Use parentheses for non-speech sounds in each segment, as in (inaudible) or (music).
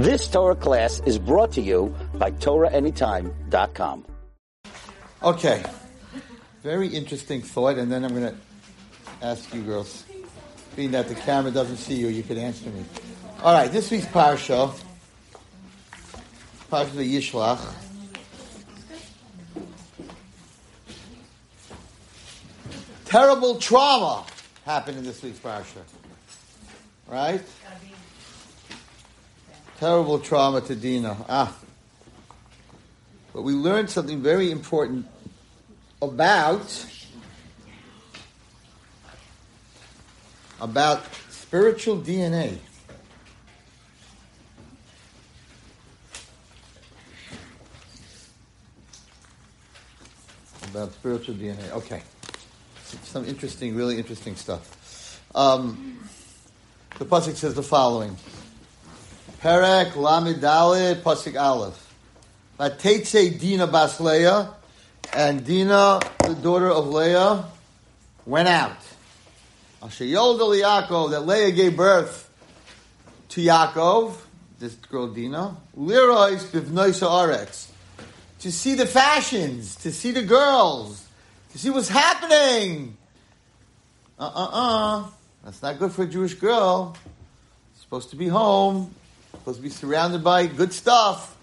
This Torah class is brought to you by TorahAnytime.com. Okay. Very interesting thought, and then I'm going to ask you girls. Being that the camera doesn't see you, you can answer me. All right, this week's parsha, parsha Vayishlach. Terrible trauma happened in this week's parsha, right? Terrible trauma to Dina. Ah, but we learned something very important about about spiritual DNA. About spiritual DNA. Okay. Some interesting, really interesting stuff. Um, the Pasuk says the following. Perek Lamidale Pasuk Aleph. Vatetse Dina Bas Leah, and Dina, the daughter of Leah, went out. Asher Yoldel Yaakov, that Leah gave birth to Yaakov, this girl Dina, Lirois Bivnoisa Aretz, to see the fashions, to see the girls, to see what's happening. Uh uh uh. That's not good for a Jewish girl. Supposed to be home, supposed to be surrounded by good stuff,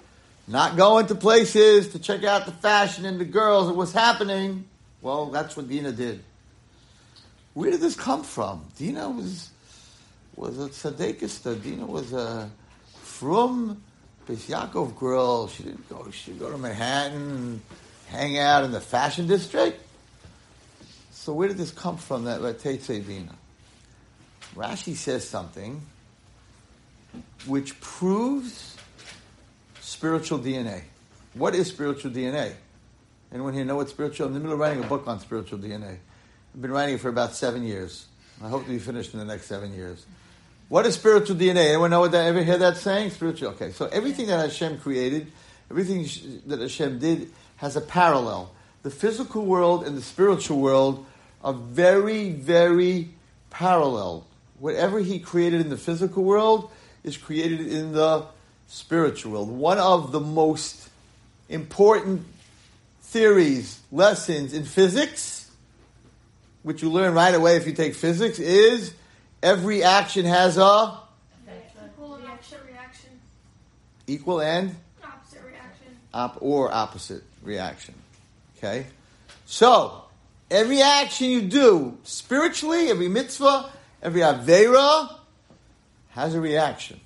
not going to places to check out the fashion and the girls and what's happening. Well, that's what Dina did. Where did this come from? Dina was was a tzaddik. Dina was a from Beis Yaakov girl. She didn't go. She go to Manhattan, and hang out in the fashion district. So where did this come from? That Vatetse Dina. Rashi says something which proves spiritual DNA. What is spiritual DNA? Anyone here know what spiritual? I'm in the middle of writing a book on spiritual DNA. I've been writing it for about seven years. I hope to be finished in the next seven years. What is spiritual DNA? Anyone know what that? Ever hear that saying? Spiritual. Okay, so everything that Hashem created, everything that Hashem did, has a parallel. The physical world and the spiritual world are very, very parallel. Whatever He created in the physical world is created in the spiritual world. One of the most important theories, lessons in physics, which you learn right away if you take physics, is every action has a Equal and opposite reaction. equal and Opposite reaction. op- or opposite reaction. Okay? So, every action you do spiritually, every mitzvah, every avera has a reaction.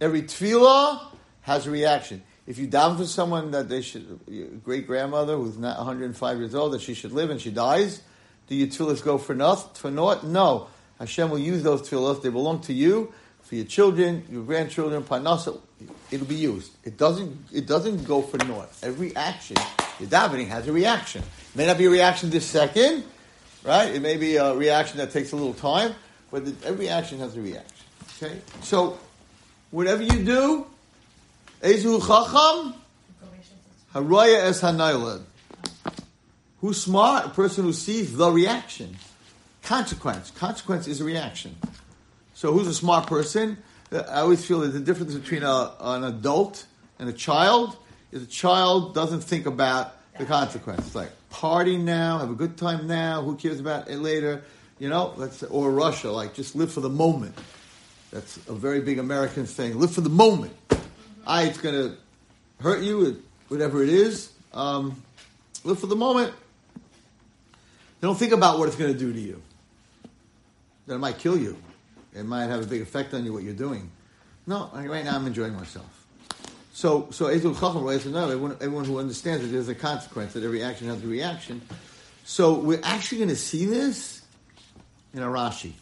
Every tefillah has a reaction. If you daven for someone that they should, great grandmother who's not 105 years old, that she should live and she dies, do your tefillahs go for naught? For naught? No. Hashem will use those tefillahs. They belong to you, for your children, your grandchildren, parnasa. It'll be used. It doesn't. It doesn't go for naught. Every action, your davening has a reaction. It may not be a reaction this second, right? It may be a reaction that takes a little time, but every action has a reaction. Okay, so whatever you do, Ezu Chacham, Haraya es. Who's smart? A person who sees the reaction. Consequence. Consequence is a reaction. So who's a smart person? Uh, I always feel that the difference between a, an adult and a child is a child doesn't think about the consequence. It's like party now, have a good time now. Who cares about it later? You know, let's or Russia, like just live for the moment. That's a very big American thing. Live for the moment. I, it's going to hurt you, whatever it is. Um, live for the moment. Don't think about what it's going to do to you. That it might kill you. It might have a big effect on you what you're doing. No, right now I'm enjoying myself. So, so Ezul Chacham everyone, everyone who understands that there's a consequence, that every action has a reaction. So we're actually going to see this in a Rashi.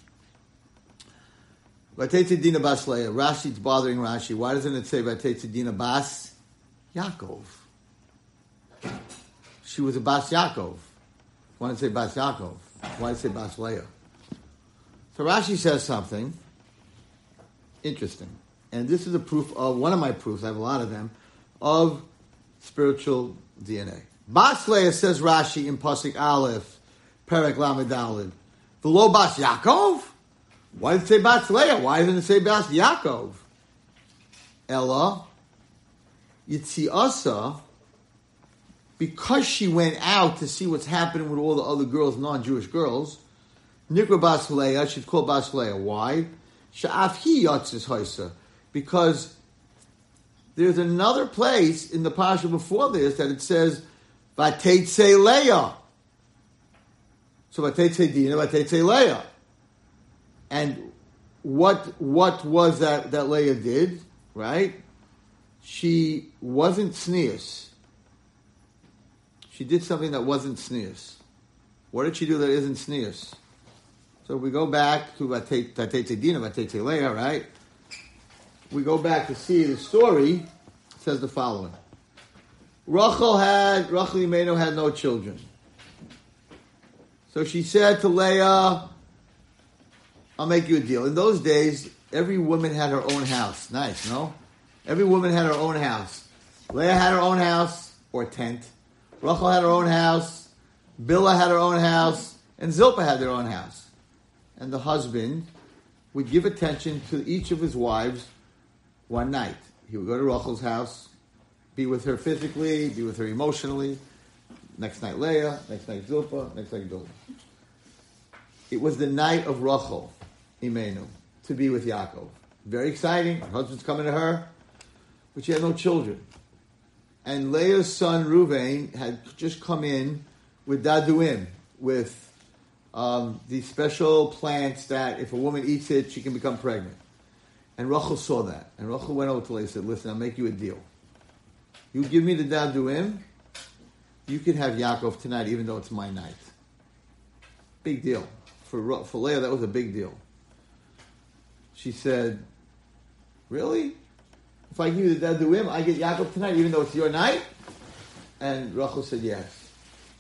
Vatetse Dina Bas. Rashi's bothering Rashi. Why doesn't it say Vatetse Dina Bas Yaakov? She was a Bas Yaakov. Why did it say Bas Yaakov? Why did it say Bas? So Rashi says something interesting. And this is a proof of, one of my proofs, I have a lot of them, of spiritual DNA. Bas says Rashi in Pasuk Aleph, Perek Lamedalid. The low Bas Yaakov? Why did it say Bas Leah? Why didn't it say Bas Yaakov? Ella, Yitziasa, because she went out to see what's happening with all the other girls, non-Jewish girls, Nikra Bas Leah, she's called Bas Leah. Why? Sha'af hi yatzis haisa. Because there's another place in the parsha before this that it says, Vatetse Leah. So Vatetse Dina, Vatetse Leah. And what what was that that Leah did, right? She wasn't tznius. She did something that wasn't tznius. What did she do that isn't tznius? So we go back to Vatetse Dina, Vatetse Leah, right? We go back to see the story. It says the following. Rachel had, Rachel Imenu had no children. So she said to Leah, I'll make you a deal. In those days, every woman had her own house. Nice, no? Every woman had her own house. Leah had her own house, or tent. Rachel had her own house. Bilhah had her own house. And Zilpah had their own house. And the husband would give attention to each of his wives one night. He would go to Rachel's house, be with her physically, be with her emotionally. Next night Leah, next night Zilpah, next night Bilhah. It was the night of Rachel, Imenu, to be with Yaakov. Very exciting. Her husband's coming to her, but she had no children. And Leah's son Ruvain had just come in with Dudaim, with um, these special plants that if a woman eats it, she can become pregnant. And Rachel saw that. And Rachel went over to Leah and said, Listen, I'll make you a deal. You give me the Dudaim, you can have Yaakov tonight, even though it's my night. Big deal. For, for Leah, that was a big deal. She said, Really? If I give you the Dudaim, I get Yaakov tonight, even though it's your night? And Rachel said, Yes.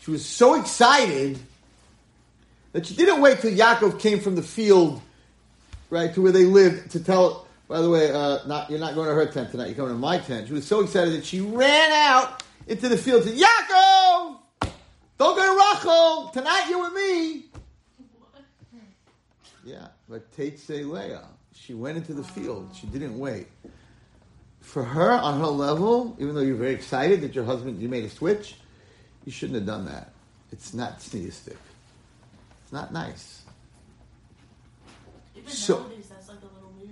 She was so excited that she didn't wait till Yaakov came from the field, right, to where they lived to tell, by the way, uh, not, you're not going to her tent tonight, you're coming to my tent. She was so excited that she ran out into the field and said, Yaakov! Don't go to Rachel! Tonight you're with me! (laughs) Yeah, but Tate say Leah. She went into the field. She didn't wait. For her, on her level, even though you're very excited that your husband, you made a switch, you shouldn't have done that. It's not sneistic. It's not nice. Even So- nowadays, that's like a little weird.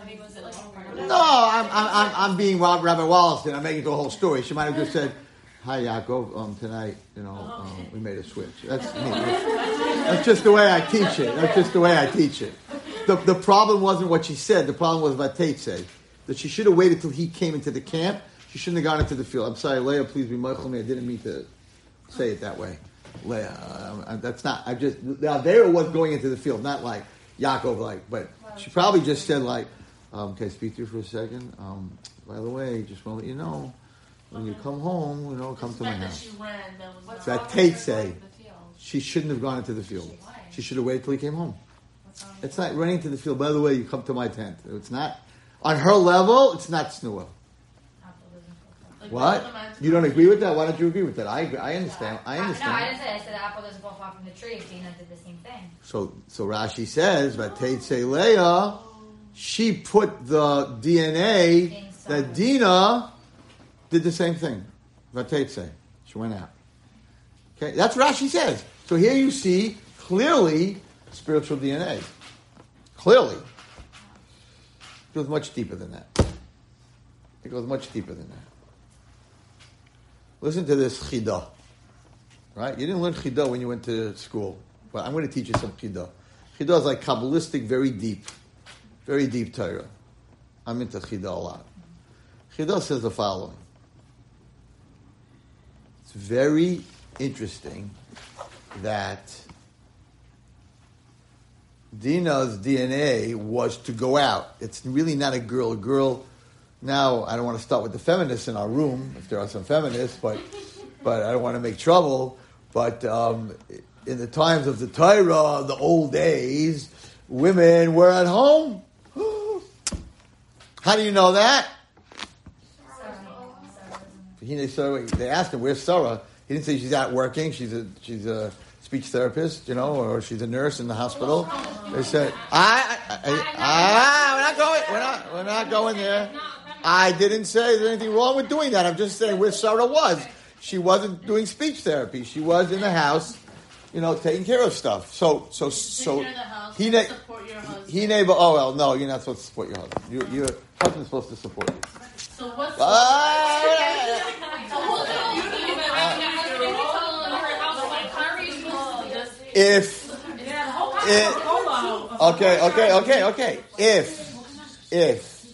I mean, was it like No, I'm, I'm, I'm, I'm being Rob, Rabbi Wallaston. I'm making the whole story. She might have just said, "Hi, Yaakov. Um, tonight, you know, um, we made a switch." That's me. That's just the way I teach it. That's just the way I teach it. The, the problem wasn't what she said. The problem was what Tate said. That she should have waited till he came into the camp. She shouldn't have gone into the field. I'm sorry, Leah. Please be mindful me. I didn't mean to say it that way. Leah, um, that's not. I just now there was going into the field, not like Yaakov, like. But she probably just said like, um, "Can I speak to you for a second? Um, by the way, just want to let you know, when you come home, you know, come to my house." that That Tate her say. going to the field? She shouldn't have gone into the field. She should have waited till he came home. What's wrong with It's not running to the field. By the way, you come to my tent. It's not on her level. It's not snua. Apple doesn't fall far. Like, What? both of them You don't agree with that? Why don't you agree with that? I agree. I understand. I Uh, No, I understand. didn't say that. I said the apple doesn't fall far from the tree. Dina did the same thing. So, so Rashi says, but Tate Leah, she put the DNA that Dina did the same thing. Vatetse. She went out. Okay, that's what Rashi says. So here you see clearly spiritual DNA. Clearly. It goes much deeper than that. It goes much deeper than that. Listen to this chidah. Right? You didn't learn chidah when you went to school. But I'm going to teach you some chidah. Chidah is like Kabbalistic, very deep. Very deep Torah. I'm into chidah a lot. Chidah says the following. It's very interesting that Dina's DNA was to go out. It's really not a girl. A girl. Now, I don't want to start with the feminists in our room, if there are some feminists, but but I don't want to make trouble. But um, in the times of the Torah, the old days, women were at home. (gasps) How do you know that? They, they asked him, "Where's Sarah?" He didn't say she's out working. She's a she's a speech therapist, you know, or she's a nurse in the hospital. They said, "I, I, I, I we're not going. We're not. We're not going there. I didn't say there's anything wrong with doing that. I'm just saying where Sarah was. She wasn't doing speech therapy. She was in the house, you know, taking care of stuff. So, so, so Take care of the house, he, na- support your husband. he neighbor. Oh well, no, you're not supposed to support your husband. You, your husband's supposed to support you. so what's Ah, if okay, okay, okay, okay. If if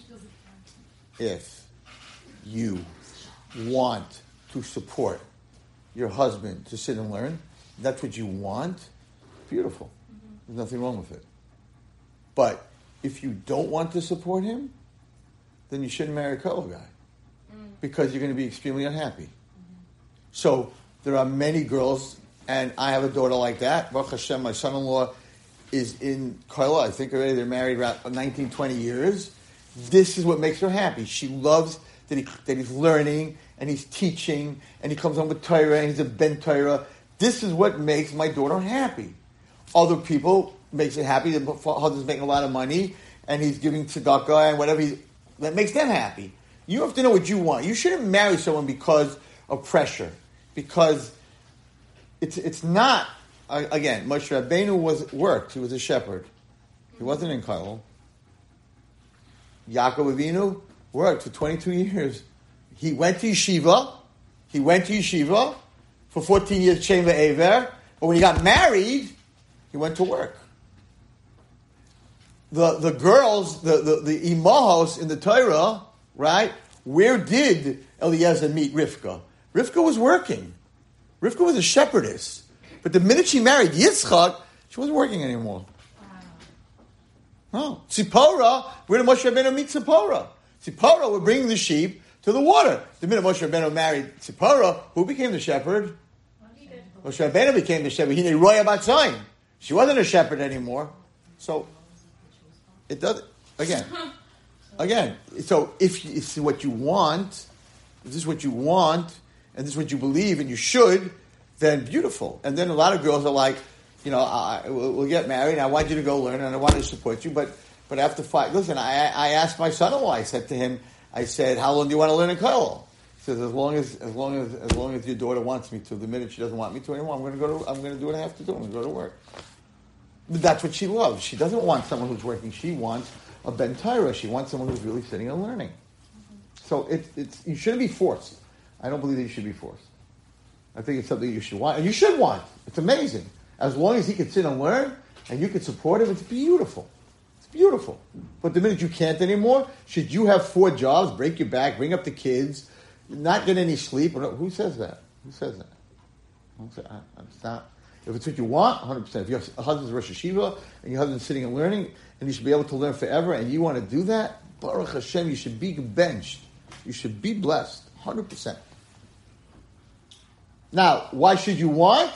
if you want to support your husband to sit and learn, that's what you want. Beautiful. There's nothing wrong with it. But if you don't want to support him, then you shouldn't marry a Kollel guy mm. because you're going to be extremely unhappy. So there are many girls, and I have a daughter like that. Baruch Hashem, my son-in-law is in Kollel. I think already they're married around 19, 20 years. This is what makes her happy. She loves that, he, that he's learning and he's teaching and he comes home with Torah and he's a Ben Torah. This is what makes my daughter happy. Other people makes it happy. The husband's making a lot of money and he's giving tzedakah and whatever. He, that makes them happy. You have to know what you want. You shouldn't marry someone because of pressure, because it's it's not. Again, Moshe Rabbeinu was worked. He was a shepherd. He wasn't in Kollel. Yaakov Avinu worked for 22 years. He went to yeshiva. He went to yeshiva for 14 years, Shem V'Ever. But when he got married, he went to work. The, the girls, the, the, the imahos in the Torah, right? Where did Eliezer meet Rivka? Rivka was working. Rivka was a shepherdess. But the minute she married Yitzchak, she wasn't working anymore. No. Tzipora, where did Moshe Rabbeinu meet Tzipora? Tzipora would bring the sheep to the water. The minute Moshe Rabbeinu married Tzipora, who became the shepherd? Moshe Rabbeinu became the shepherd. He named Roya Batzayin. She wasn't a shepherd anymore. So, it does again. (laughs) Again, so if you- it's what you want, if this is what you want, and this is what you believe, and you should, then beautiful. And then a lot of girls are like, you know, I, we'll, we'll get married. And I want you to go learn, and I want to support you. But but after five, listen, I, I asked my son-in-law. I said to him, I said, how long do you want to learn in Kollel? He says, as long as as long as as long as your daughter wants me to. The minute she doesn't want me to anymore, I'm going to go to I'm going to do what I have to do. I'm going to go to work. But that's what she loves. She doesn't want someone who's working. She wants a Ben Torah. She wants someone who's really sitting and learning. So it, it's you shouldn't be forced. I don't believe that you should be forced. I think it's something you should want, and you should want. It's amazing. As long as he can sit and learn, and you can support him, it's beautiful. It's beautiful. But the minute you can't anymore, should you have four jobs, break your back, bring up the kids, not get any sleep? or- Who says that? Who says that? It's not. If it's what you want, 100%. If your husband's Rosh Yeshiva and your husband's sitting and learning, and you should be able to learn forever, and you want to do that, Baruch Hashem, you should be benched. You should be blessed, 100%. Now, why should you want?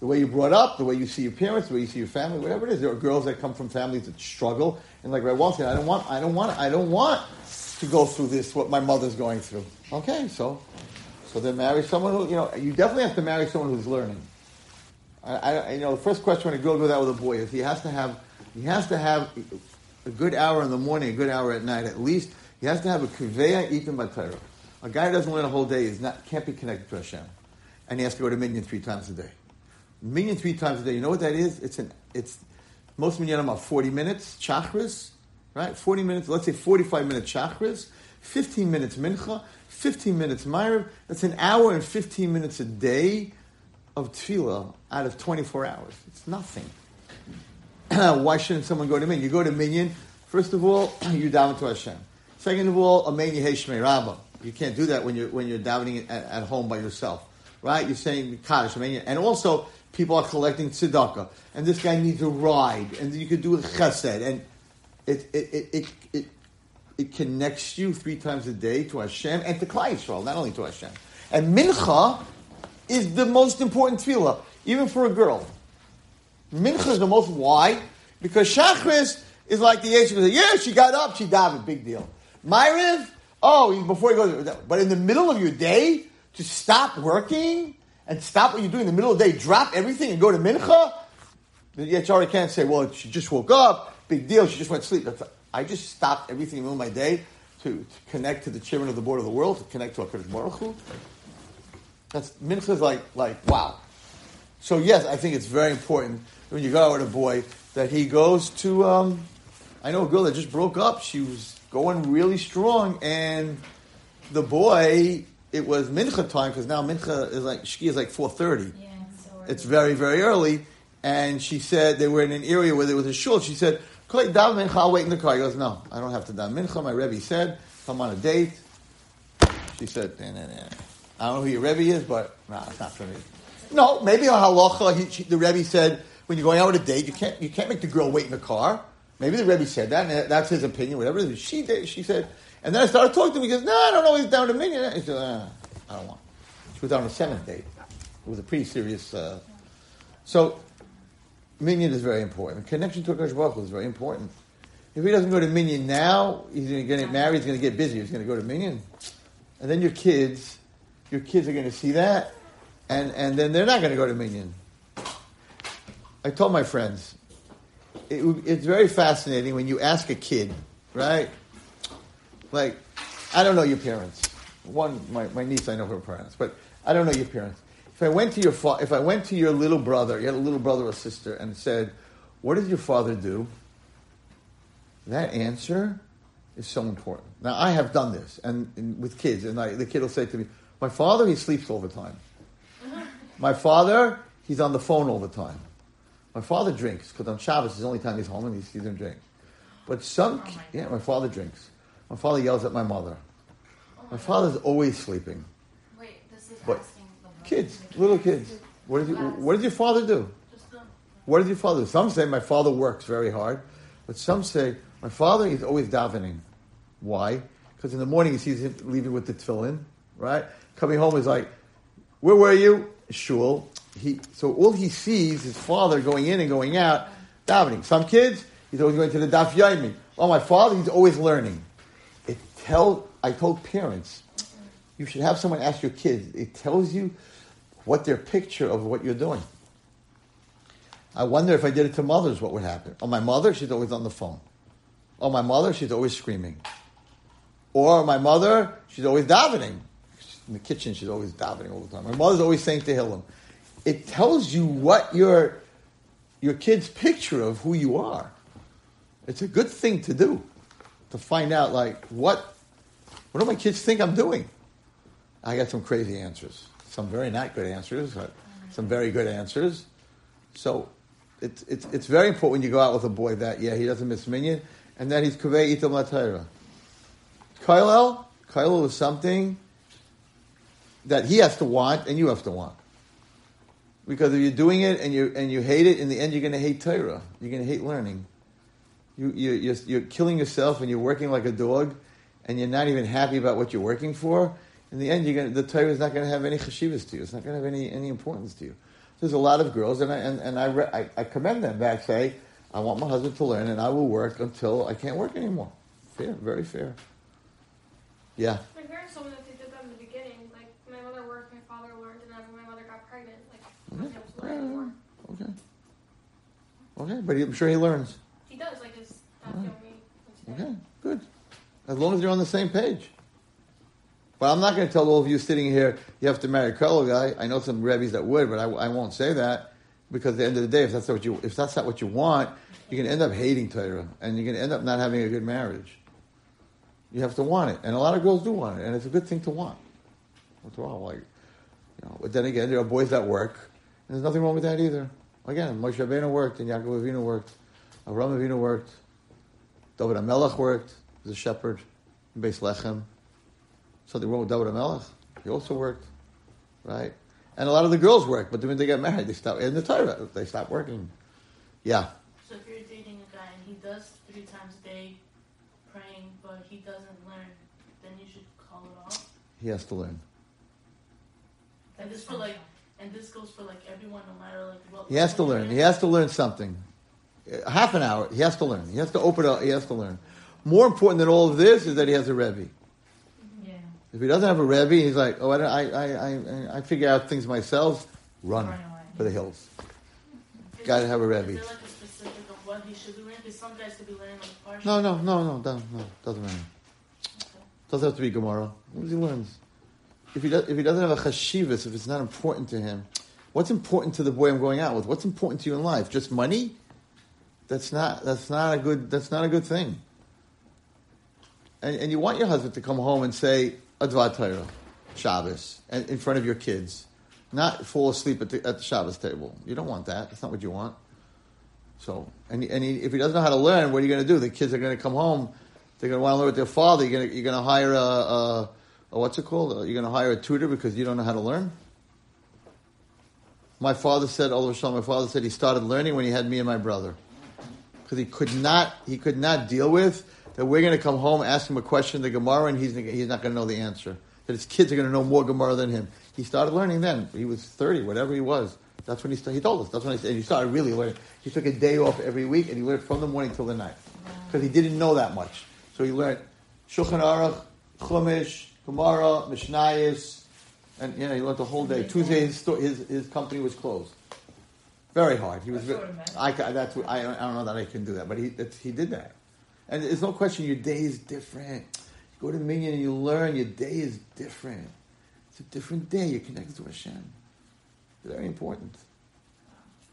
The way you brought up, the way you see your parents, the way you see your family, whatever it is. There are girls that come from families that struggle, and like Wall said, I don't want, I don't want, I don't want to go through this what my mother's going through. Okay, so, so then marry someone who you know. You definitely have to marry someone who's learning. I, I you know, the first question when a girl goes out with a boy is he has to have, he has to have a good hour in the morning, a good hour at night, at least. He has to have a kiveya eaten by Torah. A guy who doesn't learn a whole day is not can't be connected to Hashem, and he has to go to minyan three times a day. Minyan three times a day. You know what that is? It's an it's most minyanim are forty minutes Shachris, right? Forty minutes. Let's say forty-five minutes Shachris, fifteen minutes mincha, fifteen minutes myrav. That's an hour and fifteen minutes a day of tefillah out of twenty-four hours. It's nothing. (clears throat) Why shouldn't someone go to minyan? You go to minyan. First of all, (clears throat) you daven to Hashem. Second of all, amen yehei rabbah. You can't do that when you're when you're davening at, at home by yourself, right? You're saying kaddish, amen. And also, people are collecting tzedakah, and this guy needs a ride, and you could do a chesed, and it it it it. it it connects you three times a day to Hashem and to Klal Yisrael, not only to Hashem. And mincha is the most important tefillah, even for a girl. Mincha is the most why? Because Shachris is like the age of yeah, she got up, she davened, big deal. Myriv, oh, before he goes, but in the middle of your day, to stop working and stop what you're doing in the middle of the day, drop everything and go to Mincha, the Yetzirah can't say, well, she just woke up, big deal, she just went to sleep. That's, I just stopped everything in the middle of my day to, to connect to the chairman of the board of the world, to connect to HaKadosh Baruch Hu. That's mincha is like like wow. So yes, I think it's very important when you go out with a boy that he goes to. Um, I know a girl that just broke up. She was going really strong, and the boy, it was mincha time because now mincha is like shki is like four thirty. Yeah, so It's very very early, and she said they were in an area where there was a shul. She said, "Koi daven mincha, I'll wait in the car." He goes, "No, I don't have to daven mincha." My rebbe said, "If I'm on a date." She said, nah, nah, nah. "I don't know who your rebbe is, but nah, it's not for me." No, maybe a halacha. He, she, the rebbe said when you're going out on a date, you can't you can't make the girl wait in the car. Maybe the rebbe said that, and that's his opinion. Whatever she did, she said. And then I started talking to him. He goes, "No, I don't know. He's down to minyan." He said, ah, "I don't want." She was on the seventh date. It was a pretty serious. Uh, so, minyan is very important. Connection to Hakadosh Baruch is very important. If he doesn't go to minyan now, he's going to get married. He's going to get busy. He's going to go to minyan, and then your kids, your kids are going to see that, and and then they're not going to go to minyan. I told my friends, it, it's very fascinating when you ask a kid, right? Like, I don't know your parents. One, my, my niece, I know her parents, but I don't know your parents. If I went to your fa- if I went to your little brother, you had a little brother or sister, and said, "What did your father do?" That answer is so important. Now, I have done this, and, and with kids, and I, the kid will say to me, "My father, he sleeps all the time. My father, he's on the phone all the time. My father drinks because on Shabbos is the only time he's home and he sees him drink. But some, Oh my yeah, my father drinks. My father yells at my mother. Oh, my father's always sleeping. Wait, this is What? asking the Kids, little kids. What did you, what did your father do? What did your father do? Some say my father works very hard, but some say my father is always davening. Why? Because in the morning he sees him leaving with the tefillin, right? Coming home is like, where were you? Shul. He, so all he sees is father going in and going out, davening. Some kids, he's always going to the daf yomi. Oh, my father, he's always learning. It tell I told parents, you should have someone ask your kids. It tells you what their picture of what you're doing. I wonder if I did it to mothers, what would happen? Oh, my mother, she's always on the phone. Oh, my mother, she's always screaming. Or my mother, she's always davening. In the kitchen, she's always davening all the time. My mother's always saying Tehillim. It tells you what your, your kid's picture of who you are. It's a good thing to do, to find out, like, what, what do my kids think I'm doing? I got some crazy answers. Some very not good answers, but some very good answers. So it's, it's, it's very important when you go out with a boy that, yeah, he doesn't miss minyan, and that he's kaveh itam latayra. Kollel, Kollel is something that he has to want and you have to want. Because if you're doing it and you, and you hate it, in the end you're going to hate Torah. You're going to hate learning. You, you, you're, you're killing yourself and you're working like a dog and you're not even happy about what you're working for. In the end, you're going to, the Torah is not going to have any chashivas to you. It's not going to have any, any importance to you. There's a lot of girls, and I, and, and I, re, I, I commend them back, say, I want my husband to learn, and I will work until I can't work anymore. Fair, very fair. Yeah. My parents told me that they did that in the beginning. Like my mother worked, my father learned, and then when my mother got pregnant, like I was able to learn anymore. Okay. Okay, but I'm sure he learns. He does like his dad Alright. told me. once a day. Okay, good. As long as you're on the same page. But I'm not going to tell all of you sitting here you have to marry a Kollel guy. I know some rabbis that would, but I, I won't say that because at the end of the day, if that's not what you if that's not what you want, you're going to end up hating Torah and you're going to end up not having a good marriage. You have to want it, and a lot of girls do want it, and it's a good thing to want. What's wrong? Like, you know. But then again, there are boys that work, and there's nothing wrong with that either. Again, Moshe Rabbeinu worked, and Yaakov Avinu worked, Avraham Avinu worked, David HaMelech worked as a shepherd in Beis Lechem. Something wrong with David HaMelech? He also worked, right? And a lot of the girls work, but when they get married, they stop. In the Torah, they stop working. Yeah, so if you're dating a guy and he does three times a day praying, but he doesn't learn, then you should call it off. he has to learn. And this for like, and this goes for like everyone, no matter like what. He has to learn. He has to learn something. Uh, Half an hour, he has to learn. He has to open up. He has to learn. More important than all of this is that he has a Rebbe. Yeah. If he doesn't have a Rebbe, he's like, oh, I, don't- I, I, I, I figure out things myself. Run for the hills. Gotta have a Is Rebbe. there like a specific of what he should be? Because some guys could be learning like partial. No, no, no, no, no, no, doesn't matter. Doesn't have to be Gemara. What does he learn? If he, does, if he doesn't have a chashivas, if it's not important to him, what's important to the boy I'm going out with? What's important to you in life? Just money? That's not, that's not, a, good, that's not a good thing. And, and you want your husband to come home and say, a dvar Torah, Shabbos, and in front of your kids. Not fall asleep at the, at the Shabbos table. You don't want that. That's not what you want. So, and, and he, if he doesn't know how to learn, what are you going to do? The kids are going to come home. They're going to want to learn with their father. You're going to, you're to hire a, a, a what's it called? You're going to hire a tutor because you don't know how to learn. My father said, Allah my father said he started learning when he had me and my brother. Because he could not, he could not deal with that we're going to come home, ask him a question, the Gemara, and he's, he's not going to know the answer. That his kids are going to know more Gemara than him. He started learning then. He was 30, whatever he was. That's when he. He told us. That's when he said. He started really learning. He took a day off every week, and he learned from the morning till the night, because he didn't know that much. So he learned Shulchan Aruch, Chumash, Gemara, Mishnayos, and you know, he learned the whole day. Tuesday, his, sto- his his company was closed. Very hard. He was. That's ve- what it meant. I, ca- that's what, I, I don't know that I can do that, but he that's, he did that, and there's no question. Your day is different. You go to Minyan and you learn. Your day is different. It's a different day. You're connected to Hashem. Very important.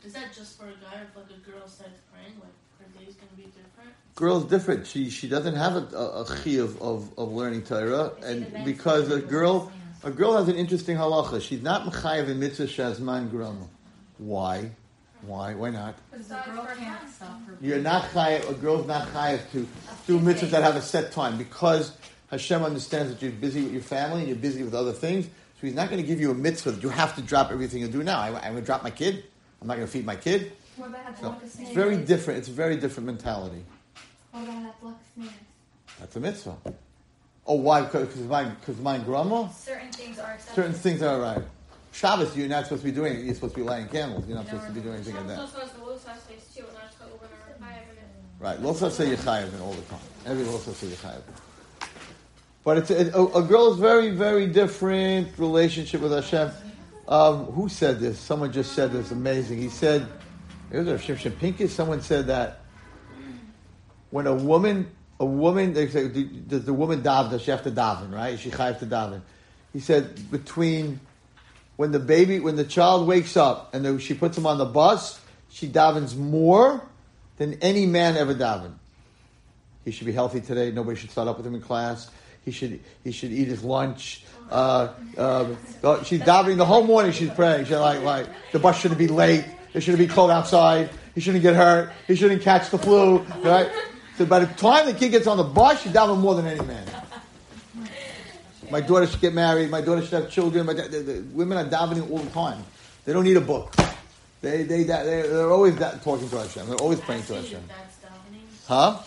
Is that just for a guy, or if like a girl starts praying, like her day's gonna be different? Girl's different. She she doesn't have a, a, a chi of, of, of learning Torah, and because a girl a girl has an interesting halacha. She's not mechayev in mitzvah shazman grama. Why? Why? Why not? Because the girl can't fun. stop her. You're not chayev. A girl's not chayev to do mitzvahs that have a set time because Hashem understands that you're busy with your family and you're busy with other things. So He's not going to give you a mitzvah that you have to drop everything you do now. I, I'm going to drop my kid. I'm not going to feed my kid. What about No, it's very different. It's a very different mentality. What about Neighbors? That's a mitzvah. Oh, why? Because my because my grandma. Certain things are accepted. Certain things are right. Shabbos, you're not supposed to be doing it. You're supposed to be lighting candles. You're not supposed to be doing anything like that. also has the Losas days too, and that's what we're Chayav in. Right. Losa say Yechayev all the time. Every Losa say Yechayev. But it's a, a, a girl's very, very different relationship with Hashem. Um, who said this? Someone just said this. Amazing. He said, was a Shimshon Pincus. Someone said that when a woman, a woman, they say, does the woman daven? Does she have to daven? Right? She chayav to daven? He said between when the baby, when the child wakes up and she puts him on the bus, she davens more than any man ever davened. He should be healthy today. Nobody should start up with him in class. He should he should eat his lunch. Uh, um, she's davening the whole morning. She's praying. She's like like the bus shouldn't be late. It shouldn't be cold outside. He shouldn't get hurt. He shouldn't catch the flu. Right. So by the time the kid gets on the bus, she's davening more than any man. My daughter should get married. My daughter should have children. My da- the, the women are davening all the time. They don't need a book. They they they're, they're always da- talking to Hashem. They're always praying to Hashem. Huh?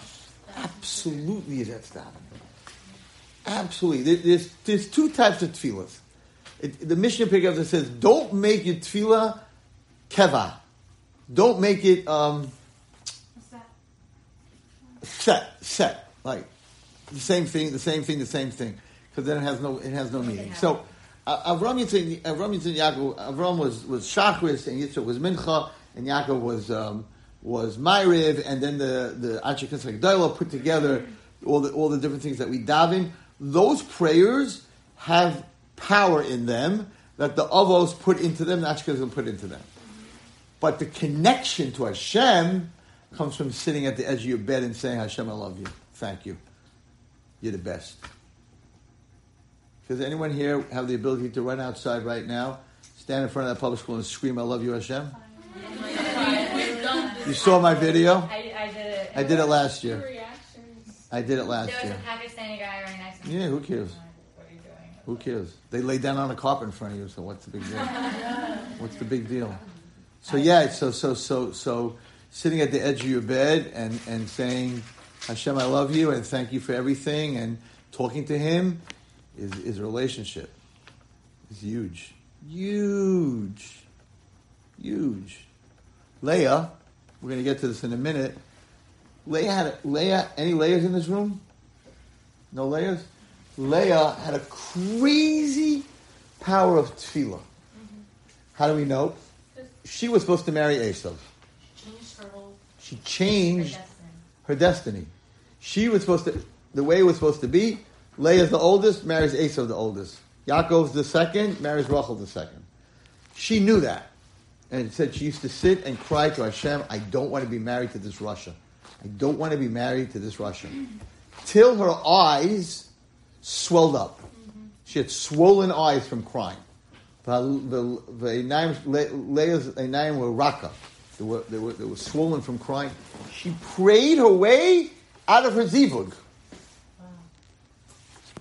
Absolutely, that's davening. Absolutely. There's, there's two types of tefillahs. It, the Mishnah picks up that says, don't make your tefillah keva. Don't make it um, that? set, set. Like, the same thing, the same thing, the same thing. Because then it has no, it has no meaning. So, uh, Avram Yitzchak, Avram Yitzchak Yaakov, Avram was, was Shachris, and Yitzchak was Mincha, and Yaakov was, um, was Myriv, and then the, the Knesset Gdolah put together all the, all the different things that we daven. Those prayers have power in them that the Avos put into them, the Knesset put into them. But the connection to Hashem comes from sitting at the edge of your bed and saying, Hashem, I love you. Thank you. You're the best. Does anyone here have the ability to run outside right now, stand in front of that public school and scream, I love you, Hashem? We've done this. You saw my video? I, I did it. I did it last year. I did it last There was year. a Pakistani guy right next to me. Yeah, who cares? What are you doing? Who cares? They lay down on a carpet in front of you, so what's the big deal? (laughs) What's the big deal? So yeah, so so so so sitting at the edge of your bed and and saying, Hashem, I love you and thank you for everything and talking to him is is a relationship. It's huge. Huge. Huge. Leah, we're gonna get to this in a minute. Leah had a, Leah any layers in this room? No layers. Leah had a crazy power of tefillah. Mm-hmm. How do we know? She was supposed to marry Esav. Changed her whole. She changed destiny. her destiny. She was supposed to, the way it was supposed to be, Leah's the oldest, marries Esau the oldest. Yaakov's the second, marries Rachel the second. She knew that. And it said she used to sit and cry to Hashem, I don't want to be married to this rasha. I don't want to be married to this rasha. Till her eyes swelled up. Mm-hmm. She had swollen eyes from crying. The the Leah's Einayim were raka. They were, they, were, they were swollen from crying. She prayed her way out of her zivug.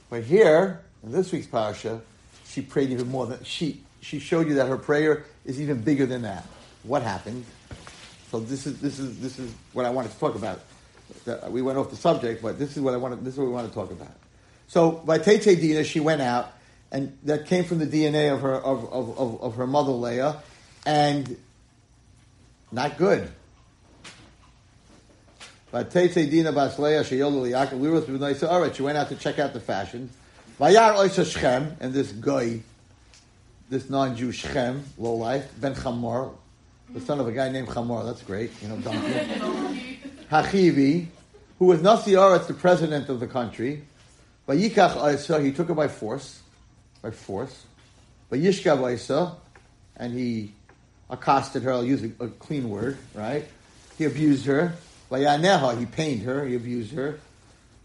But here, in this week's parasha, she prayed even more than she. She showed you that her prayer is even bigger than that. What happened? So this is this is this is what I wanted to talk about. That- We went off the subject, but this is what I wanted. This is what we want to talk about. So by Tete Dina, she went out, and that came from the DNA of her of, of, of, of her mother Leah, and not good. But Tete Dina Bas Leah Sheyolu Yaakov Liros B'nai So all right, she went out to check out the fashion. Vayar Oisa Shechem, and this guy, this non-Jew Shechem, low life, Ben Chamor, the son of a guy named Chamor. That's great, you know, donkey. (laughs) Hachivi, who was Nasi Aretz, the president of the country. Vayikach Oisa, he took her by force, by force. Vayishkav Oisa, and he accosted her. I'll use a, a clean word, right? He abused her. Vayaneha, he pained her, he abused her,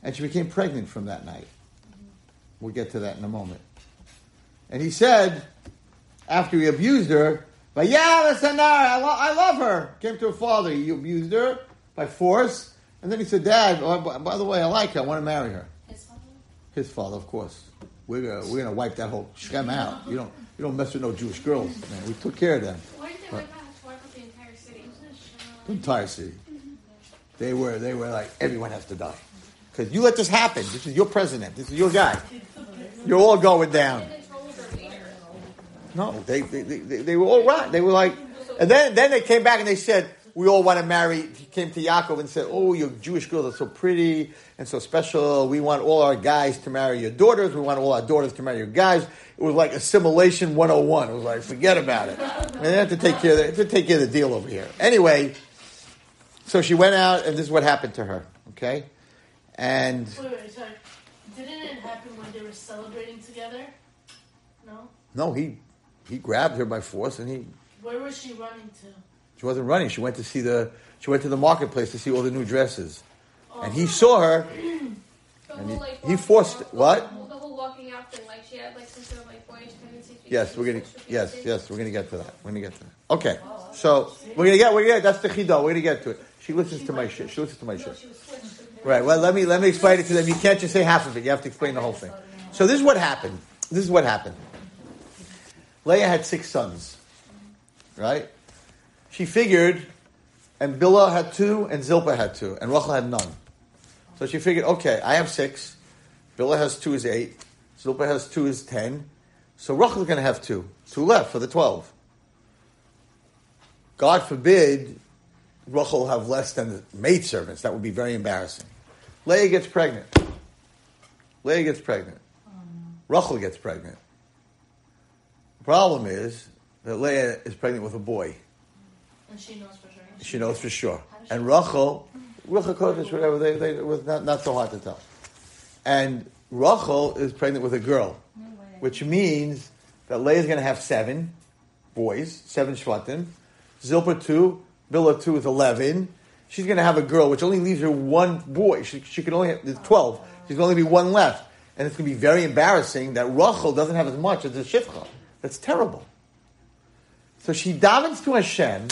and she became pregnant from that night. We'll get to that in a moment. And he said, after he abused her, Vayala Sanar, I, lo- I love her. Came to her father, he abused her by force, and then he said, Dad, oh, by, by the way, I like her, I want to marry her. His father? His father, of course. We're gonna, we're gonna wipe that whole Shem out. You don't you don't mess with no Jewish girls, man. We took care of them. Why did they wipe out? The entire city? The entire city. They were they were like everyone has to die because you let this happen. This is your president. This is your guy. You're all going down. They controlled their leader. No, they they, they, they they were all right. They were like, and then then they came back and they said we all want to marry. He came to Yaakov and said, "Oh, your Jewish girls are so pretty and so special. We want all our guys to marry your daughters. We want all our daughters to marry your guys." It was like assimilation 101. It was like, forget about it. And they had to take care of the, to take care of the deal over here. Anyway, so she went out, and this is what happened to her. Okay, and Wait, wait, sorry. Didn't it happen when they were celebrating together? No? no, he he grabbed her by force, and he Where was she running to? She wasn't running. She went to see the. She went to the marketplace to see all the new dresses, and he saw her. And he- like, he forced- out- what? The whole, the whole walking out thing, like she had like some sort of like boyish because Yes, we're gonna. Yes, yes, we're gonna get to that. We're gonna get to that. Okay, so we're gonna get. We're gonna. get That's the chidah. We're gonna get to it. She listens to my shit. She listens to my shit. She switched. with- Right. Well, let me let me explain it to them. You can't just say half of it. You have to explain the whole thing. So this is what happened. This is what happened. Leah had six sons. Right. She figured, and Bilah had two, and Zilpah had two, and Rachel had none. So she figured, okay, I have six. Bilah has two is eight. Zilpah has two is ten. So Rachel's going to have two. Two left for the twelve. God forbid Rachel have less than the maidservants. That would be very embarrassing. Leah gets pregnant. Leah gets pregnant. Rachel gets pregnant. The problem is that Leah is pregnant with a boy. And she knows for sure. She knows for sure. And Rachel, Ruach Hakodesh, whatever, they, they, it was not, not so hard to tell. And Rachel is pregnant with a girl, which means that Leah is going to have seven boys, seven shvatim. Zilpah two, Bilhah two is eleven. She's going to have a girl, which only leaves her one boy. She, she can only have there's twelve. She's going to be one left, and it's going to be very embarrassing that Rachel doesn't have as much as the shivcha. That's terrible. So she davens to Hashem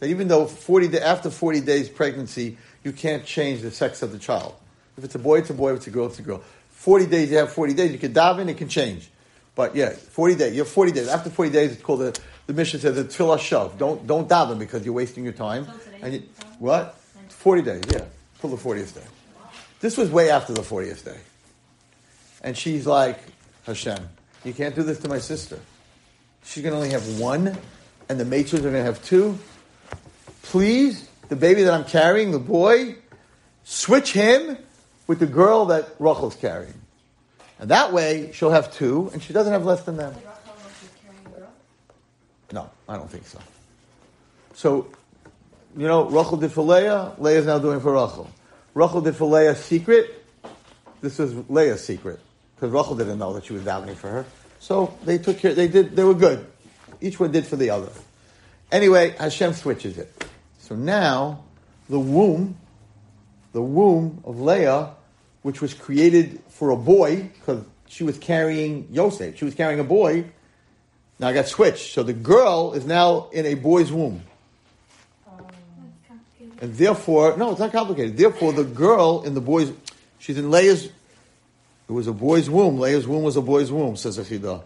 that even though 40 da- after 40 days pregnancy, you can't change the sex of the child. If it's a boy, it's a boy. If it's a girl, it's a girl. 40 days, you have 40 days. You can daven, it can change. But yeah, 40 days. You have 40 days. After 40 days, it's called the, the Mishnah says the tefillah shov. Don't, don't daven because you're wasting your time. And you, what? 40 days, yeah. Till the 40th day. This was way after the 40th day. And she's like, Hashem, you can't do this to my sister. She's going to only have one, and the matrons are going to have two. Please, the baby that I'm carrying, the boy, switch him with the girl that Rachel's carrying. And that way, she'll have two, and she doesn't have less than them. No, I don't think so. So, you know, Rachel did for Leah, Leah's now doing for Rachel. Rachel did for Leah secret, this was Leah's secret because Rachel didn't know that she was davening for her. So they took care. They did. They were good. Each one did for the other. Anyway, Hashem switches it. So now the womb, the womb of Leah, which was created for a boy because she was carrying Yosef. She was carrying a boy. Now I got switched. So the girl is now in a boy's womb. That's. And therefore, no, it's not complicated. Therefore, the girl in the boy's, she's in Leah's, it was a boy's womb. Leah's womb was a boy's womb, says Achidah.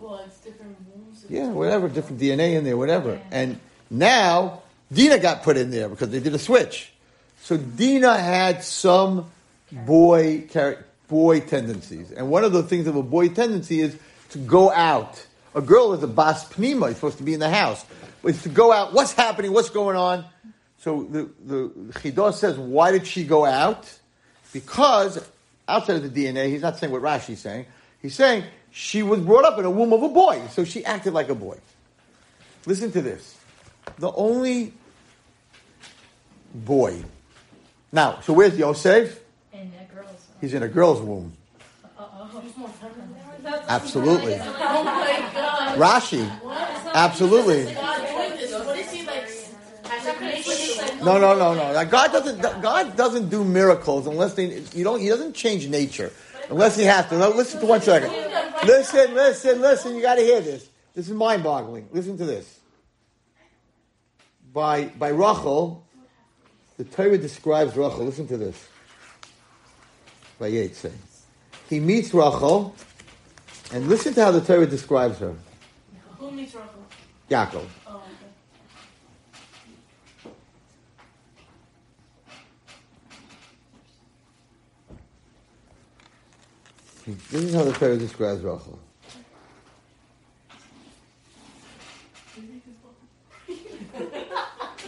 Well, it's different wombs. Yeah, whatever, different DNA in there, whatever. And now, Dina got put in there because they did a switch. So Dina had some boy boy tendencies. And one of the things of a boy tendency is to go out. A girl is a bas pnima, is supposed to be in the house. But it's to go out, what's happening, what's going on? So the, the Chidah says, why did she go out? Because outside of the DNA, he's not saying what Rashi's saying. He's saying she was brought up in a womb of a boy, so she acted like a boy. Listen to this. The only boy. Now, so where's Yosef? And that girl's. He's in a girl's womb. Who's more feminine? Absolutely. (laughs) Oh my god. Rashi. Absolutely. God doing this. What is he like? Has a connection? No, no, no, no. God doesn't. God doesn't do miracles unless they. You don't. He doesn't change nature unless he has to. Now, listen to one second. Listen, listen, listen. You got to hear this. This is mind-boggling. Listen to this. By by Rachel, the Torah describes Rachel. Listen to this. By Yitzhak. He meets Rachel, and listen to how the Torah describes her. Who meets Rachel? Yaakov. Oh, okay. This is how the Torah describes Rachel. Hold on, hold on, hold on.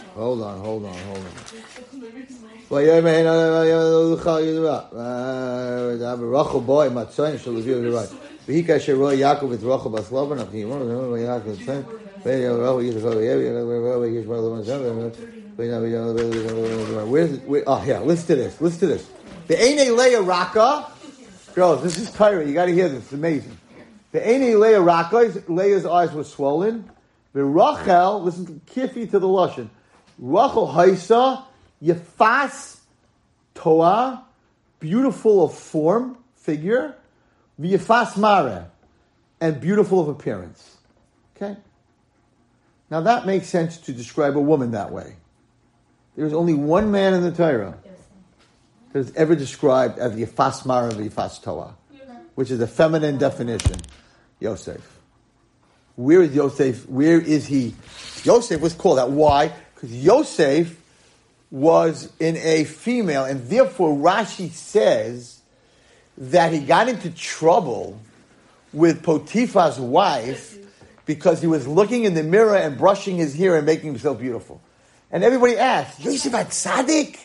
Rachel boy, matzayin shall review the right. V'hi kasher roy Yaakov et Rachel bas Laban, ach yimon, v'hi Yaakov et Tzayim, v'hi Rachel yishachol v'yevi, v'hi Yishmael Laban Where's it? Where, oh, yeah, listen to this, listen to this. The Eine Leah Raka, girls, this is Torah, you gotta hear this, it's amazing. The Eine Leah Raka, Leah's eyes were swollen. The Rachel, listen to Kifi to the Lashon. Rachel Haisa, Yefas Toa, beautiful of form, figure, V'yefas Mare, and beautiful of appearance. Okay? Now that makes sense to describe a woman that way. There's only one man in the Torah that is ever described as Yefas Mare and Yefas Toa, which is a feminine definition. Yosef. Where is Yosef? Where is he? Yosef was called that. Why? Because Yosef was in a female, and therefore Rashi says that he got into trouble with Potiphar's wife because he was looking in the mirror and brushing his hair and making himself beautiful. And everybody asked, Yosef HaTzaddik?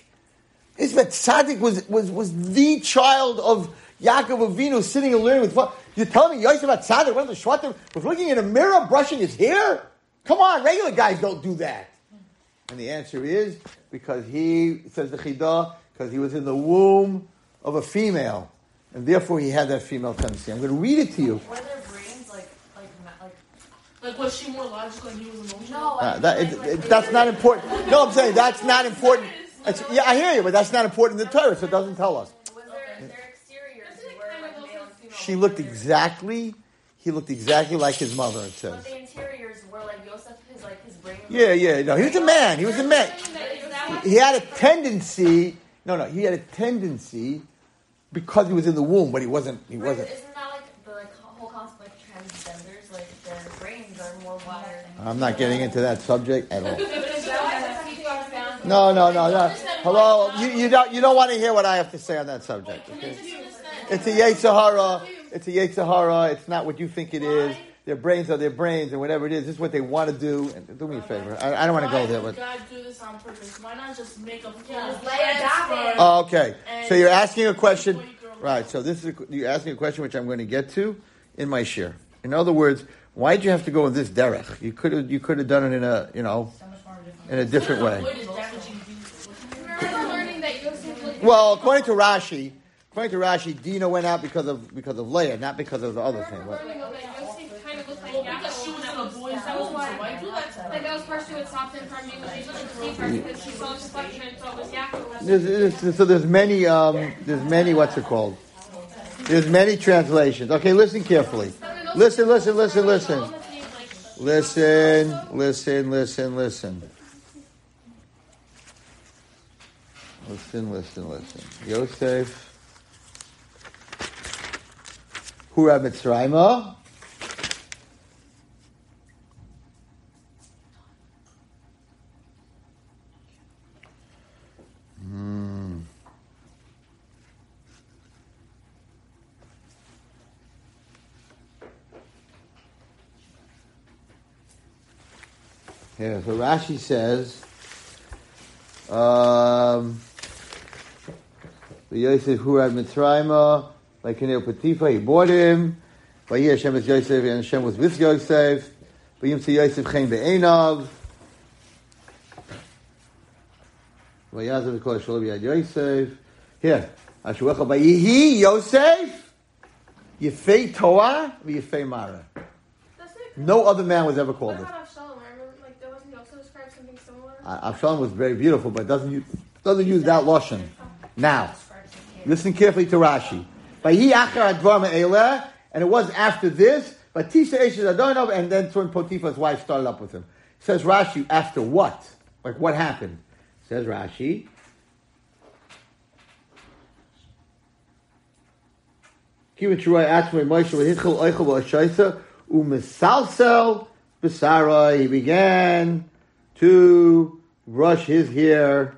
Yosef HaTzaddik was, was, was the child of Yaakov Avinu sitting and learning with You're telling me Yosef HaTzaddik, one of the Shvatim, was looking in a mirror brushing his hair? Come on, regular guys don't do that. And the answer is because he, says the Chidah, because he was in the womb of a female. And therefore he had that female tendency. I'm going to read it to you. Were their brains like, like, like, Like, was she more logical and he was emotional? no, Uh, that, it, it- that's not important. No, I'm saying that's not important. It's- yeah, I hear you, but that's not important in the Torah, so it doesn't tell us. Was their, their exteriors were like male and female? She looked exactly, he looked exactly like his mother, it says. But the interiors were like Yosef, his like his brain. Yeah, yeah, no, he was a man. He was a man. He had a tendency. No, no, he had a tendency because he was in the womb, but he wasn't. He wasn't. Isn't that like the like whole concept like transgenders? Like their brains are more wired. I'm not getting into that subject at all. (laughs) Is that why some people are found? No, no, no, no. Hello, you, you don't you don't want to hear what I have to say on that subject. Okay? It's a Yetzirah. It's a Yetzirah. It's not what you think it is. Their brains are their brains, and whatever it is, this is what they want to do. And do me a favor. I, I don't want to go there, Why but did God do this on purpose? Why not just make a full Just lay it down transfer? Oh, okay. So you're asking a question, right? So this is a, you're asking a question which I'm going to get to in my share. In other words, why did you have to go in this derech? You could have you could have done it in a you know in a different way. Avoid damaging Jesus. I remember learning that Yosef looked Well, according to Rashi, according to Rashi, Dina went out because of because of Leah, not because of the other thing. What? Well, because she was in a boy's That home, so why- why do that to her? Like that was partially what stopped him from being able to see her because she saw his reflection and thought it was Yaakov. There's, there's, so there's many um, there's many what's it called? There's many translations. Okay, listen carefully. Listen, listen, listen, listen. Listen, listen, listen, listen. Listen, listen, listen. Yosef. Hura Mitzrayma. Yeah, so Rashi says, um, the Yosef who had Mitzrayma, like Kineo Patifa, he bought him. Vayir Hashem is Yosef, and Hashem was with Yosef. Vayim to Yosef Chaim Be'enav. Vayazav Kol Shalom Yad Yosef. Here, Ashuecha Vayihi Yosef, Yefei Toah, Yefei Mara. No other man was ever called it. about Avshalom? I remember like there wasn't he also described something similar. Avshalom was very beautiful, but doesn't use, doesn't use that lashon. Now, listen carefully to Rashi. And it was after this. But Tisha Eshes Adonov, and then when Potiphar's wife started up with him. Says Rashi, after what? Like what happened? Says Rashi. Kiva Truai Atzmei Moshe V'hichel Oichel V'ashaisa U'mesalsel B'sarai. He began to brush his hair.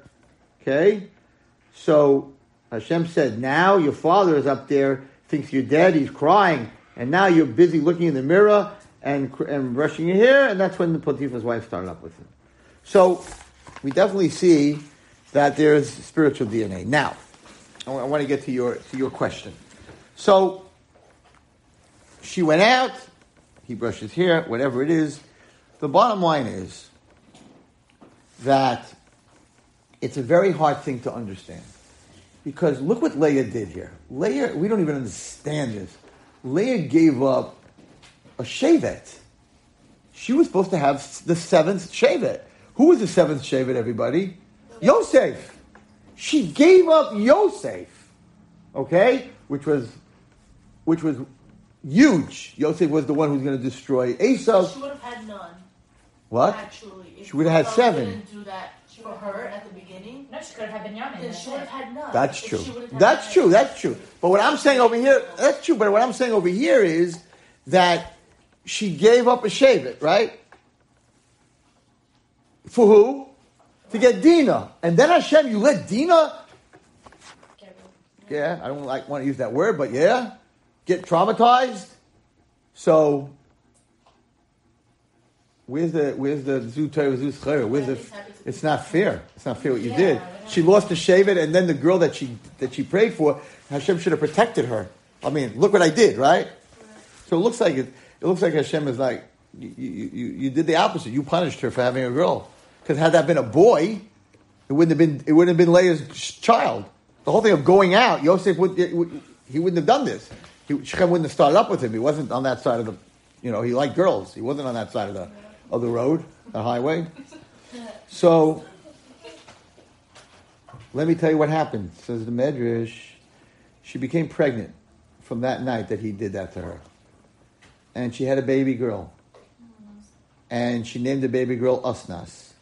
Okay? So Hashem said, now your father is up there, thinks you're dead, he's crying, and now you're busy looking in the mirror and, and brushing your hair, and that's when the Potiphar's wife started up with him. So we definitely see that there's spiritual DNA. Now, I want to get to your, to your question. So she went out, he brushed his hair, whatever it is. The bottom line is that it's a very hard thing to understand. Because look what Leah did here. Leah, we don't even understand this. Leah gave up a Shevet. She was supposed to have the seventh Shevet. Who was the seventh Shevet, everybody? Yosef. She gave up Yosef. Okay? Which was which was huge. Yosef was the one who was going to destroy Esau. She would have had none. What? Actually, She would have had seven. Didn't do that for her at the beginning. No, she could have had Binyamin. Then that's she would have had none. That's true. she would have had That's none. true. That's true. But what I'm saying over here, that's true. But what I'm saying over here is that she gave up a Shevet, right? For who? To get Dina. And then Hashem, you let Dina, yeah, I don't like want to use that word, but yeah, get traumatized. So where's the where's the Zu Torah, Zu? Where's the? It's not fair. It's not fair what you did. She lost the Shevet, and then the girl that she that she prayed for, Hashem should have protected her. I mean, look what I did, right? So it looks like it. It looks like Hashem is like you. You, you, did the opposite. You punished her for having a girl. Because had that been a boy, it wouldn't have been. It wouldn't have been Leah's child. The whole thing of going out, Yosef would he wouldn't have done this. He, Shechem wouldn't have started up with him. He wasn't on that side of the. You know, he liked girls. He wasn't on that side of the of the road, the highway. So let me tell you what happened. Says the Medrash, she became pregnant from that night that he did that to her, and she had a baby girl, and she named the baby girl Asnas,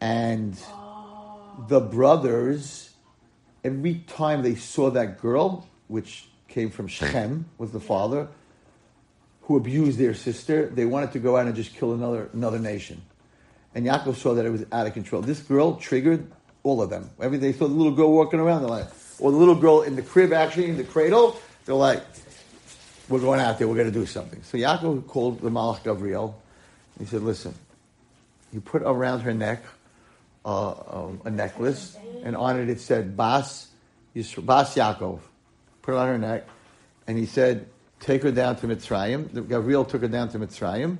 and the brothers, every time they saw that girl, which came from Shechem, was the father, who abused their sister, they wanted to go out and just kill another another nation. And Yaakov saw that it was out of control. This girl triggered all of them. Every they saw the little girl walking around, they're like, or the little girl in the crib, actually in the cradle, they're like, "We're going out there. We're going to do something." So Yaakov called the Malach Gabriel. He said, "Listen, he put around her neck uh, um, a necklace, and on it it said Bas Bas Yaakov. Put it on her neck, and he said, "Take her down to Mitzrayim." Gabriel took her down to Mitzrayim,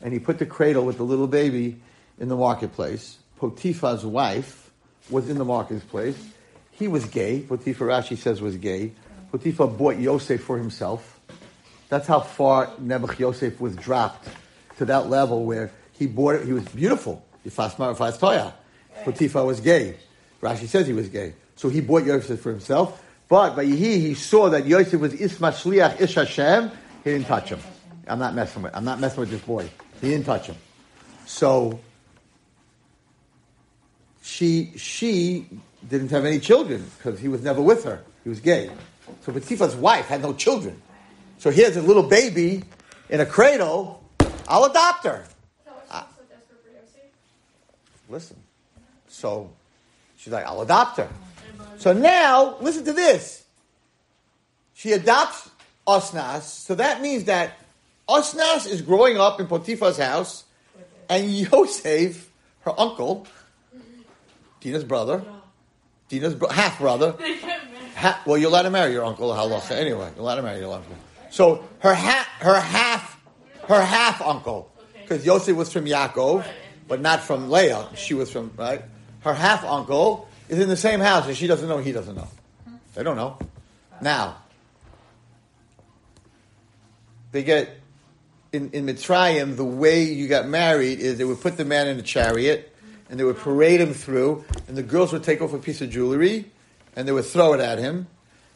and he put the cradle with the little baby in the marketplace. Potiphar's wife was in the marketplace. he was gay. Potiphar, Rashi says, was gay. Potiphar bought Yosef for himself. That's how far Nebuch Yosef was dropped to that level where he bought it. He was beautiful. Potiphar was gay. Rashi says he was gay. So he bought Yosef for himself. But by Yehi, he saw that Yosef was Isma Shliach Ish Hashem. He didn't touch him. I'm not messing with. I'm not messing with this boy. He didn't touch him. So she she didn't have any children because he was never with her. He was gay. So Potiphar wife had no children. So here's a little baby in a cradle. I'll adopt her. So what's desperate for Yosef? Listen. So she's like, I'll adopt her. So now, listen to this. She adopts Osnas. So that means that Osnas is growing up in Potiphar's house, and Yosef, her uncle, Dina's brother, Dina's bro- half brother. (laughs) Ha- well, you're allowed to marry your uncle, halacha. Anyway, you're allowed to marry your uncle. So her ha- her half her half uncle, because Yosef was from Yaakov, but not from Leah. She was from right. Her half uncle is in the same house, and she doesn't know. He doesn't know. They don't know. Now they get in, in Mitzrayim, the way you got married is they would put the man in a chariot and they would parade him through, and the girls would take off a piece of jewelry and they would throw it at him,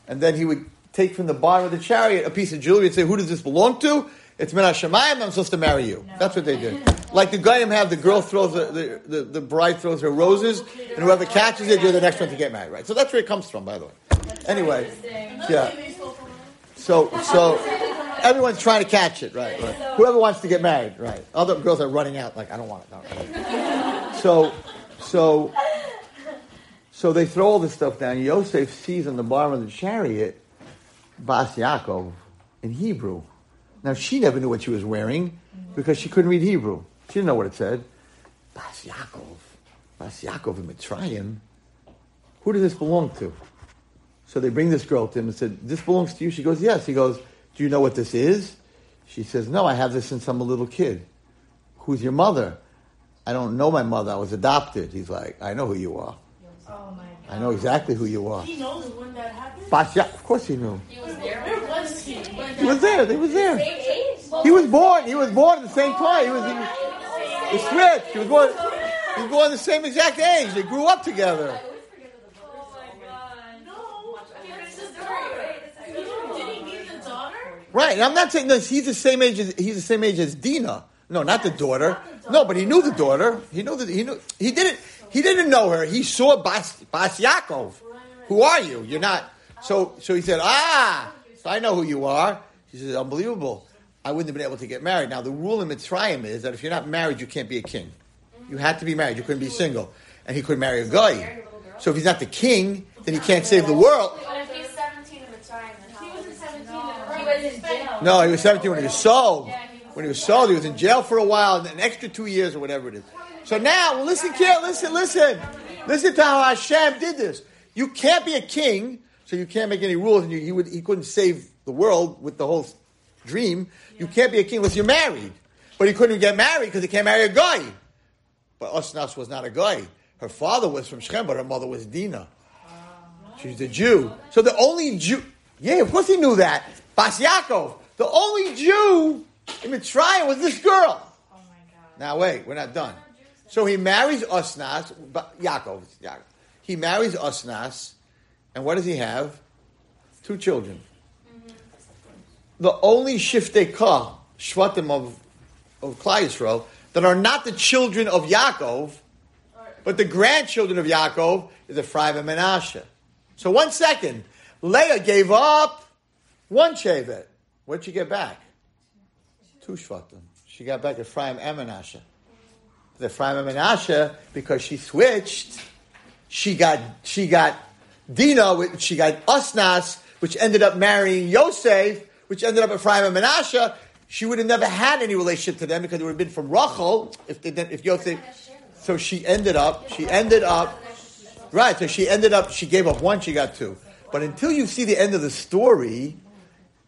and then he would take from the bottom of the chariot a piece of jewelry and say, "Who does this belong to?" It's Menach Shemayim. I'm supposed to marry you. That's what they did. Like the Goyim have, the girl throws the, the, the, bride throws her roses, and whoever catches it, you're the next one to get married. Right. So that's where it comes from, by the way. Anyway, yeah. So so everyone's trying to catch it, right? right. Whoever wants to get married, right? Other girls are running out, like I don't want it. No. So so so they throw all this stuff down. Yosef sees on the bottom of the chariot Bas Yaakov in Hebrew. Now she never knew what she was wearing because she couldn't read Hebrew. She didn't know what it said. Bas Yaakov, Bas Yaakov in Mitzrayim. Who does this belong to? So they bring this girl to him and said, "This belongs to you." She goes, "Yes." He goes, "Do you know what this is?" She says, "No, I have this since I'm a little kid." Who's your mother? I don't know my mother. I was adopted. He's like, "I know who you are. Oh my god. I know exactly who you are." He knows when that happened. Bas Ya- of course he knew. He was there. Where was he? He was there. He was there. He was born. He was born at the same time. He was. He, oh was- he switched. He was born. He was the same exact age. They grew up together. Oh? Right. And I'm not saying this. He's the same age as he's the same age as Dina. No, not the daughter. No, but he knew the daughter. He knew that he knew he didn't he didn't know her. He saw Bas, Bas Yaakov. Who are you? You're not. So so he said, Ah, I know who you are. He says, Unbelievable. I wouldn't have been able to get married. Now the rule in Mitzrayim is that if you're not married, you can't be a king. You had to be married. You couldn't be single. And he couldn't marry a guy. So if he's not the king, then he can't save the world. But if he's 17 in Mitzrayim, then how He old was is 17 he? and He was in jail. No, he was 17 when he was sold. Yeah, he was When he was sold, he was in jail for a while, an extra two years or whatever it is. So now, well, listen, Kiel, listen, listen. Listen to how Hashem did this. You can't be a king, so you can't make any rules, and you, he, would, he couldn't save the world with the whole dream. You can't be a king unless you're married. But he couldn't get married because he can't marry a guy. But Osnas was not a guy. Her father was from Shechem, but her mother was Dina. She's a Jew. So the only Jew, yeah, of course he knew that. Bas Yaakov. The only Jew in Mitzrayim was this girl. Oh my god. Now wait, we're not done. So he marries Osnas, Yaakov, Yaakov. He marries Osnas, and what does he have? Two children. The only Shiftei Ka, Shvatim of, of Klal Yisrael, that are not the children of Yaakov, but the grandchildren of Yaakov is Ephraim and Menashe. So one second, Leah gave up one Shevet. What'd she get back? Two Shvatim. She got back Ephraim and Menashe. The Ephraim and Menashe, because she switched, she got she got Dina, she got Osnas, which ended up marrying Yosef, which ended up Ephraim and Menashe. She would have never had any relationship to them because it would have been from Rachel if they, didn't- if Yosef. So she ended up. She ended up. Right. So she ended up. She gave up one. She got two. But until you see the end of the story,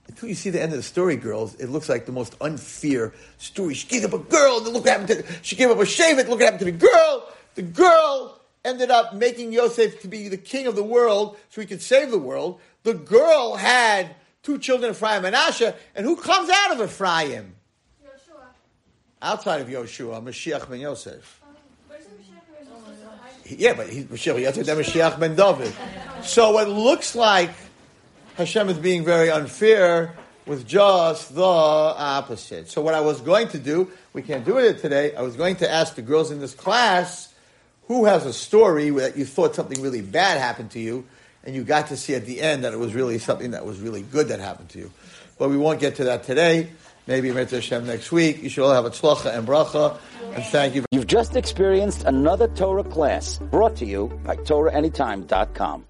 until you see the end of the story, girls, it looks like the most unfair story. She gave up a girl, and look what happened to She gave up a shave, look what happened to the girl. The girl ended up making Yosef to be the king of the world so he could save the world. The girl had two children, Ephraim and Asher, and who comes out of Ephraim? Yeshua. Outside of Yoshua, Mashiach ben Yosef. Um, Mashiach who was supposed to die? Yeah, but he's Mashiach Yosef, then Mashiach ben David. So it looks like Hashem is being very unfair with just the opposite. So what I was going to do, we can't do it today, I was going to ask the girls in this class who has a story that you thought something really bad happened to you, and you got to see at the end that it was really something that was really good that happened to you. But we won't get to that today. Maybe Mitzvah Hashem next week. You should all have a tzlacha and bracha. And thank you. You've just experienced another Torah class brought to you by TorahAnytime.com.